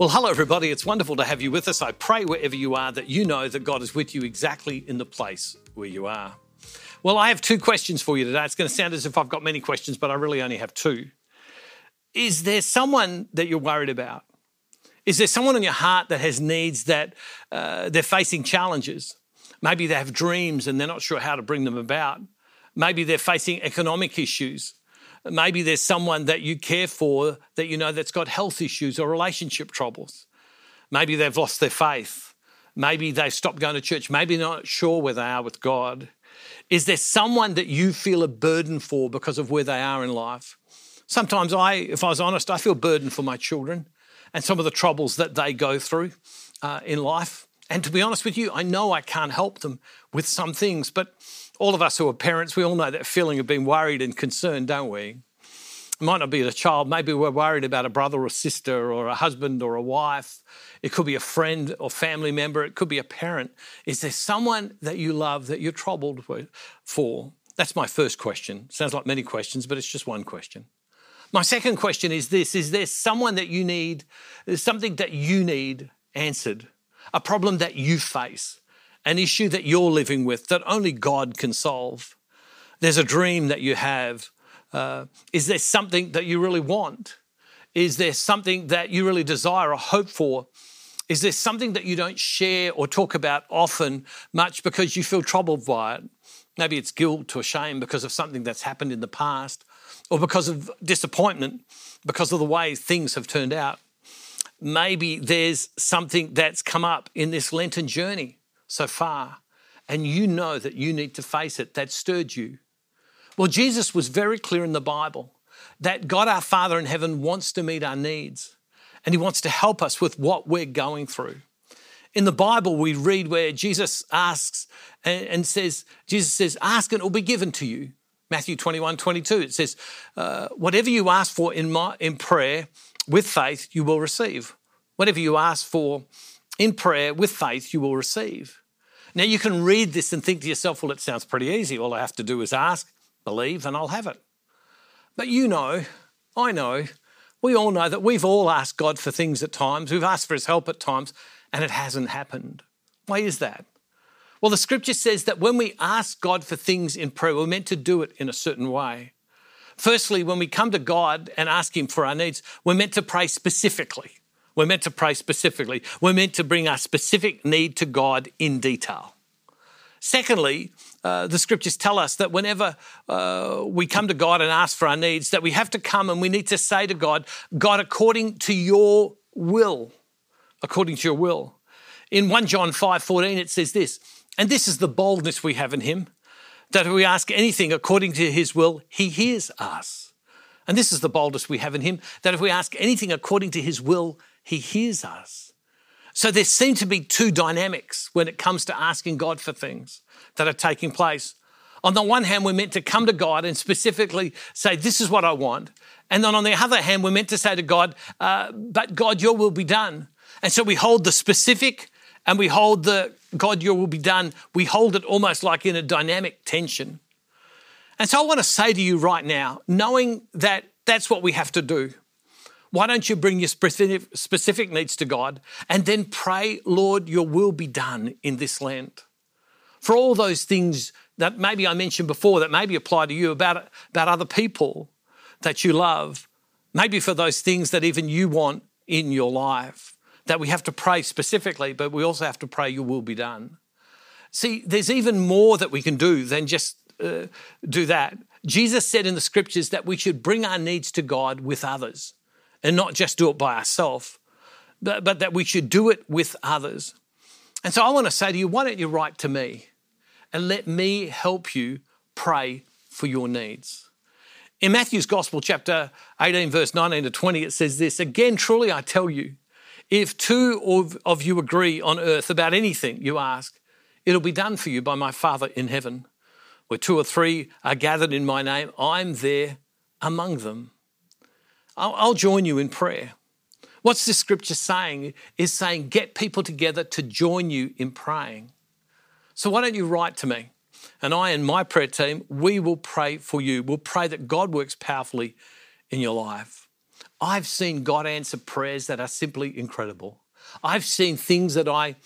Well, hello, everybody. It's wonderful to have you with us. I pray wherever you are that you know that God is with you exactly in the place where you are. Well, I have two questions for you today. It's going to sound as if I've got many questions, but I really only have two. Is there someone that you're worried about? Is there someone in your heart that has needs that uh, they're facing challenges? Maybe they have dreams and they're not sure how to bring them about. Maybe they're facing economic issues. Maybe there's someone that you care for that you know that's got health issues or relationship troubles. Maybe they've lost their faith. Maybe they've stopped going to church. Maybe they're not sure where they are with God. Is there someone that you feel a burden for because of where they are in life? Sometimes I, if I was honest, I feel burdened for my children and some of the troubles that they go through uh, in life. And to be honest with you, I know I can't help them with some things, but all of us who are parents, we all know that feeling of being worried and concerned, don't we? It might not be a child, maybe we're worried about a brother or sister or a husband or a wife. It could be a friend or family member, it could be a parent. Is there someone that you love that you're troubled for? That's my first question. Sounds like many questions, but it's just one question. My second question is this Is there someone that you need, something that you need answered, a problem that you face? An issue that you're living with that only God can solve. There's a dream that you have. Uh, is there something that you really want? Is there something that you really desire or hope for? Is there something that you don't share or talk about often much because you feel troubled by it? Maybe it's guilt or shame because of something that's happened in the past or because of disappointment because of the way things have turned out. Maybe there's something that's come up in this Lenten journey so far, and you know that you need to face it, that stirred you. Well, Jesus was very clear in the Bible that God our Father in heaven wants to meet our needs and He wants to help us with what we're going through. In the Bible, we read where Jesus asks and, says, Jesus says, Ask and it will be given to you. Matthew 21, 22, it says, uh, Whatever you ask for in, my, in prayer with faith, you will receive. Whatever you ask for in prayer with faith, you will receive. Now, you can read this and think to yourself, well, it sounds pretty easy. All I have to do is ask, believe, and I'll have it. But you know, I know, we all know that we've all asked God for things at times. We've asked for His help at times, and it hasn't happened. Why is that? Well, the scripture says that when we ask God for things in prayer, we're meant to do it in a certain way. Firstly, when we come to God and ask Him for our needs, we're meant to pray specifically. We're meant to pray specifically. We're meant to bring our specific need to God in detail. Secondly, uh, the scriptures tell us that whenever uh, we come to God and ask for our needs, that we have to come and we need to say to God, God, according to your will, according to your will. In 1 John 5 14, it says this, and this is the boldness we have in Him, that if we ask anything according to His will, He hears us. And this is the boldness we have in Him, that if we ask anything according to His will, he hears us. So there seem to be two dynamics when it comes to asking God for things that are taking place. On the one hand, we're meant to come to God and specifically say, This is what I want. And then on the other hand, we're meant to say to God, uh, But God, your will be done. And so we hold the specific and we hold the God, your will be done. We hold it almost like in a dynamic tension. And so I want to say to you right now, knowing that that's what we have to do, why don't you bring your specific, specific needs to God and then pray, Lord, your will be done in this land? For all those things that maybe I mentioned before that maybe apply to you about, about other people that you love, maybe for those things that even you want in your life, that we have to pray specifically, but we also have to pray, your will be done. See, there's even more that we can do than just uh, do that. Jesus said in the scriptures that we should bring our needs to God with others and not just do it by ourselves, but, but that we should do it with others. And so I want to say to you, why don't you write to me and let me help you pray for your needs? In Matthew's Gospel, chapter 18, verse 19 to 20, it says this Again, truly I tell you, if two of, of you agree on earth about anything you ask, it'll be done for you by my Father in heaven. Where two or three are gathered in my name, I'm there among them. I'll, I'll join you in prayer. What's this scripture saying? Is saying, get people together to join you in praying. So why don't you write to me? And I and my prayer team, we will pray for you. We'll pray that God works powerfully in your life. I've seen God answer prayers that are simply incredible. I've seen things that I,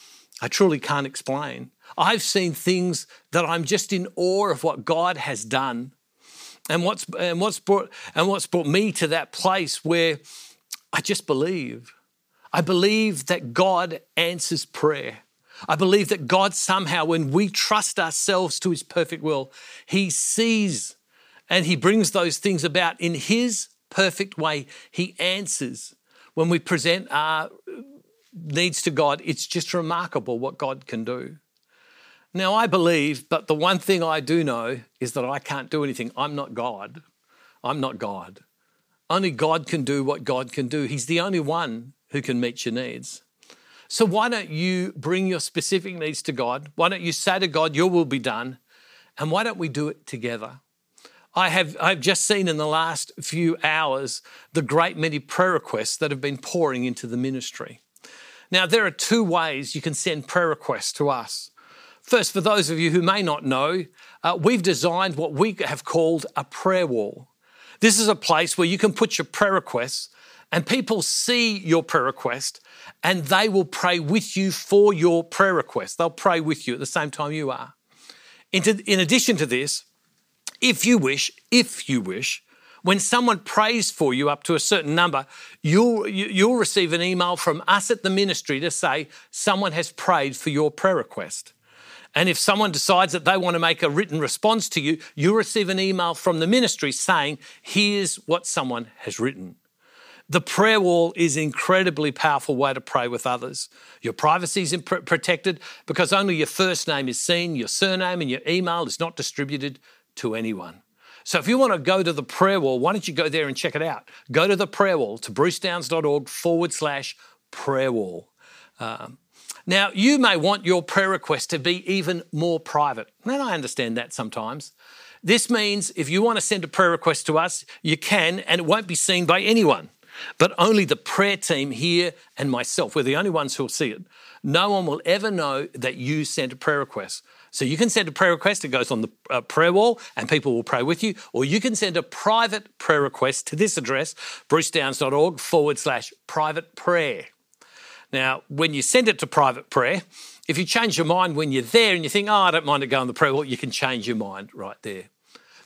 I truly can't explain. I've seen things that I'm just in awe of what God has done. And what's, and what's, brought, and what's brought me to that place where I just believe. I believe that God answers prayer. I believe that God somehow, when we trust ourselves to His perfect will, He sees and He brings those things about in His perfect way. He answers. When we present our needs to God, it's just remarkable what God can do. Now, I believe, but the one thing I do know is that I can't do anything. I'm not God. I'm not God. Only God can do what God can do. He's the only one who can meet your needs. So, why don't you bring your specific needs to God? Why don't you say to God, Your will be done? And why don't we do it together? I have I've just seen in the last few hours the great many prayer requests that have been pouring into the ministry. Now, there are two ways you can send prayer requests to us. First, for those of you who may not know, uh, we've designed what we have called a prayer wall. This is a place where you can put your prayer requests and people see your prayer request and they will pray with you for your prayer request. They'll pray with you at the same time you are. In addition to this, if you wish, if you wish, when someone prays for you up to a certain number, you'll, you'll receive an email from us at the ministry to say someone has prayed for your prayer request. And if someone decides that they want to make a written response to you, you'll receive an email from the ministry saying, here's what someone has written. The prayer wall is an incredibly powerful way to pray with others. Your privacy is protected because only your first name is seen, your surname and your email is not distributed to anyone. So if you want to go to the prayer wall, why don't you go there and check it out? Go to the prayer wall to brucedownes.org forward slash prayer wall. Um, now, you may want your prayer request to be even more private. And I understand that sometimes. This means if you want to send a prayer request to us, you can, and it won't be seen by anyone, but only the prayer team here and myself. We're the only ones who'll see it. No one will ever know that you sent a prayer request. So you can send a prayer request, it goes on the uh, prayer wall, and people will pray with you, or you can send a private prayer request to this address, brucedownes.org forward slash private prayer. Now, when you send it to private prayer, if you change your mind when you're there and you think, oh, I don't mind it going to prayer wall, you can change your mind right there.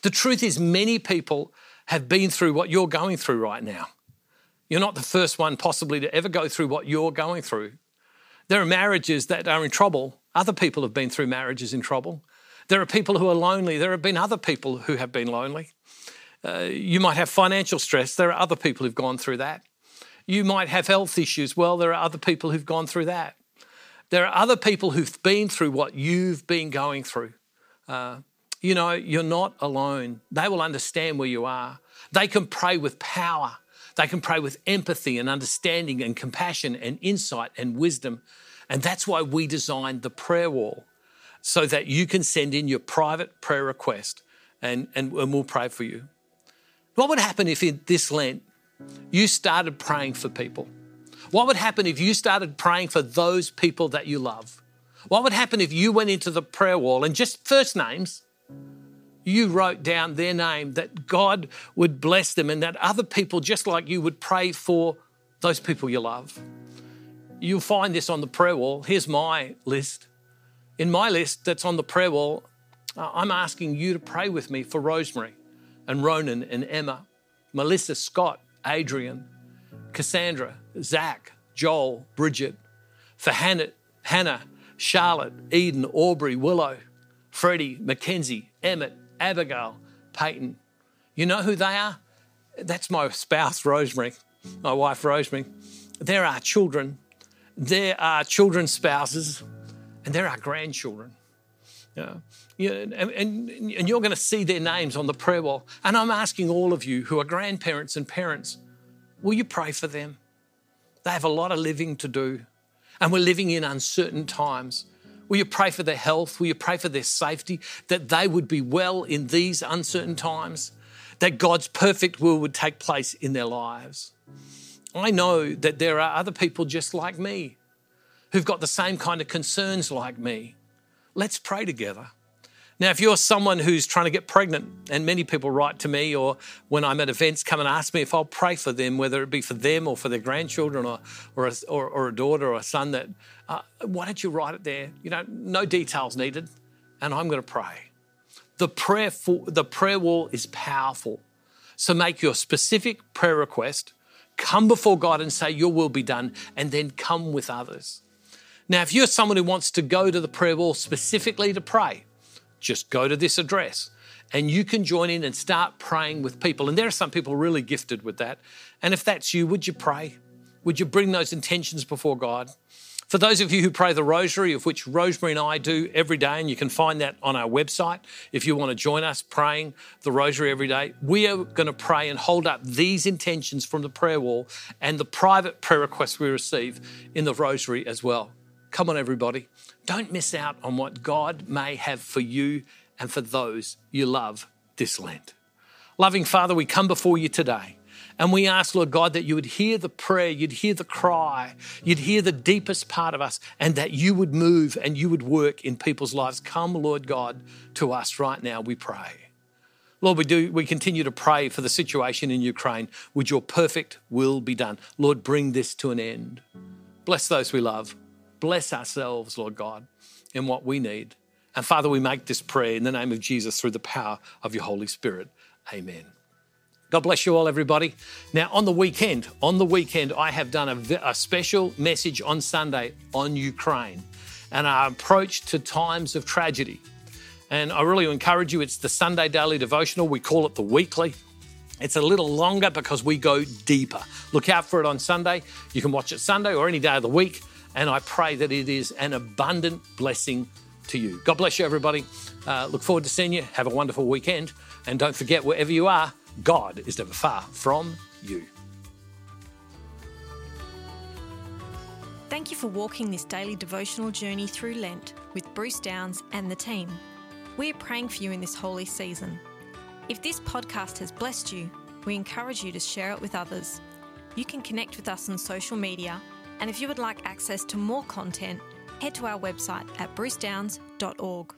The truth is, many people have been through what you're going through right now. You're not the first one possibly to ever go through what you're going through. There are marriages that are in trouble other people have been through marriages in trouble. There are people who are lonely. There have been other people who have been lonely. Uh, you might have financial stress. There are other people who've gone through that. You might have health issues. Well, there are other people who've gone through that. There are other people who've been through what you've been going through. Uh, you know, you're not alone. They will understand where you are. They can pray with power. They can pray with empathy and understanding and compassion and insight and wisdom. And that's why we designed the prayer wall so that you can send in your private prayer request and, and, and we'll pray for you. What would happen if in this Lent you started praying for people? What would happen if you started praying for those people that you love? What would happen if you went into the prayer wall and just first names, you wrote down their name, that God would bless them and that other people just like you would pray for those people you love? You'll find this on the prayer wall. Here's my list. In my list that's on the prayer wall, uh, I'm asking you to pray with me for Rosemary and Ronan and Emma, Melissa, Scott, Adrian, Cassandra, Zach, Joel, Bridget, for Hannah, Hannah, Charlotte, Eden, Aubrey, Willow, Freddie, Mackenzie, Emmett, Abigail, Peyton. You know who they are? That's my spouse, Rosemary, my wife, Rosemary. They're our children there are children's spouses, and there are grandchildren. Yeah, and, and, and you're going to see their names on the prayer wall. And I'm asking all of you who are grandparents and parents, will you pray for them? They have a lot of living to do, and we're living in uncertain times. Will you pray for their health? Will you pray for their safety? That they would be well in these uncertain times? That God's perfect will would take place in their lives? I know that there are other people just like me who've got the same kind of concerns like me. Let's pray together. Now, if you're someone who's trying to get pregnant, and many people write to me or when I'm at events come and ask me if I'll pray for them, whether it be for them or for their grandchildren or, or, a, or, or a daughter or a son, that uh, why don't you write it there? You know, no details needed, and I'm going to pray. The prayer, for, the prayer wall is powerful. So make your specific prayer request, come before God and say, Your will be done, and then come with others. Now, if you're someone who wants to go to the prayer wall specifically to pray, just go to this address and you can join in and start praying with people. And there are some people really gifted with that. And if that's you, would you pray? Would you bring those intentions before God? For those of you who pray the rosary, of which Rosemary and I do every day, and you can find that on our website if you want to join us praying the rosary every day, we are going to pray and hold up these intentions from the prayer wall and the private prayer requests we receive in the rosary as well. Come on, everybody. Don't miss out on what God may have for you and for those you love this Lent. Loving Father, we come before you today and we ask, Lord God, that you would hear the prayer, you'd hear the cry, you'd hear the deepest part of us, and that you would move and you would work in people's lives. Come, Lord God, to us right now, we pray. Lord, we do we continue to pray for the situation in Ukraine. Would your perfect will be done? Lord, bring this to an end. Bless those we love. Bless ourselves, Lord God, in what we need. And Father, we make this prayer in the name of Jesus through the power of your Holy Spirit. Amen. God bless you all, everybody. Now, on the weekend, on the weekend, I have done a, a, special message on Sunday on Ukraine and our approach to times of tragedy. And I really encourage you, it's the Sunday Daily Devotional. We call it the weekly. It's a little longer because we go deeper. Look out for it on Sunday. You can watch it Sunday or any day of the week and I pray that it is an abundant blessing to you. God bless you, everybody. Uh, look forward to seeing you. Have a wonderful weekend. And don't forget, wherever you are, God is never far from you. Thank you for walking this daily devotional journey through Lent with Bruce Downes and the team. We're praying for you in this holy season. If this podcast has blessed you, we encourage you to share it with others. You can connect with us on social media and if you would like access to more content, head to our website at brucedownes.org.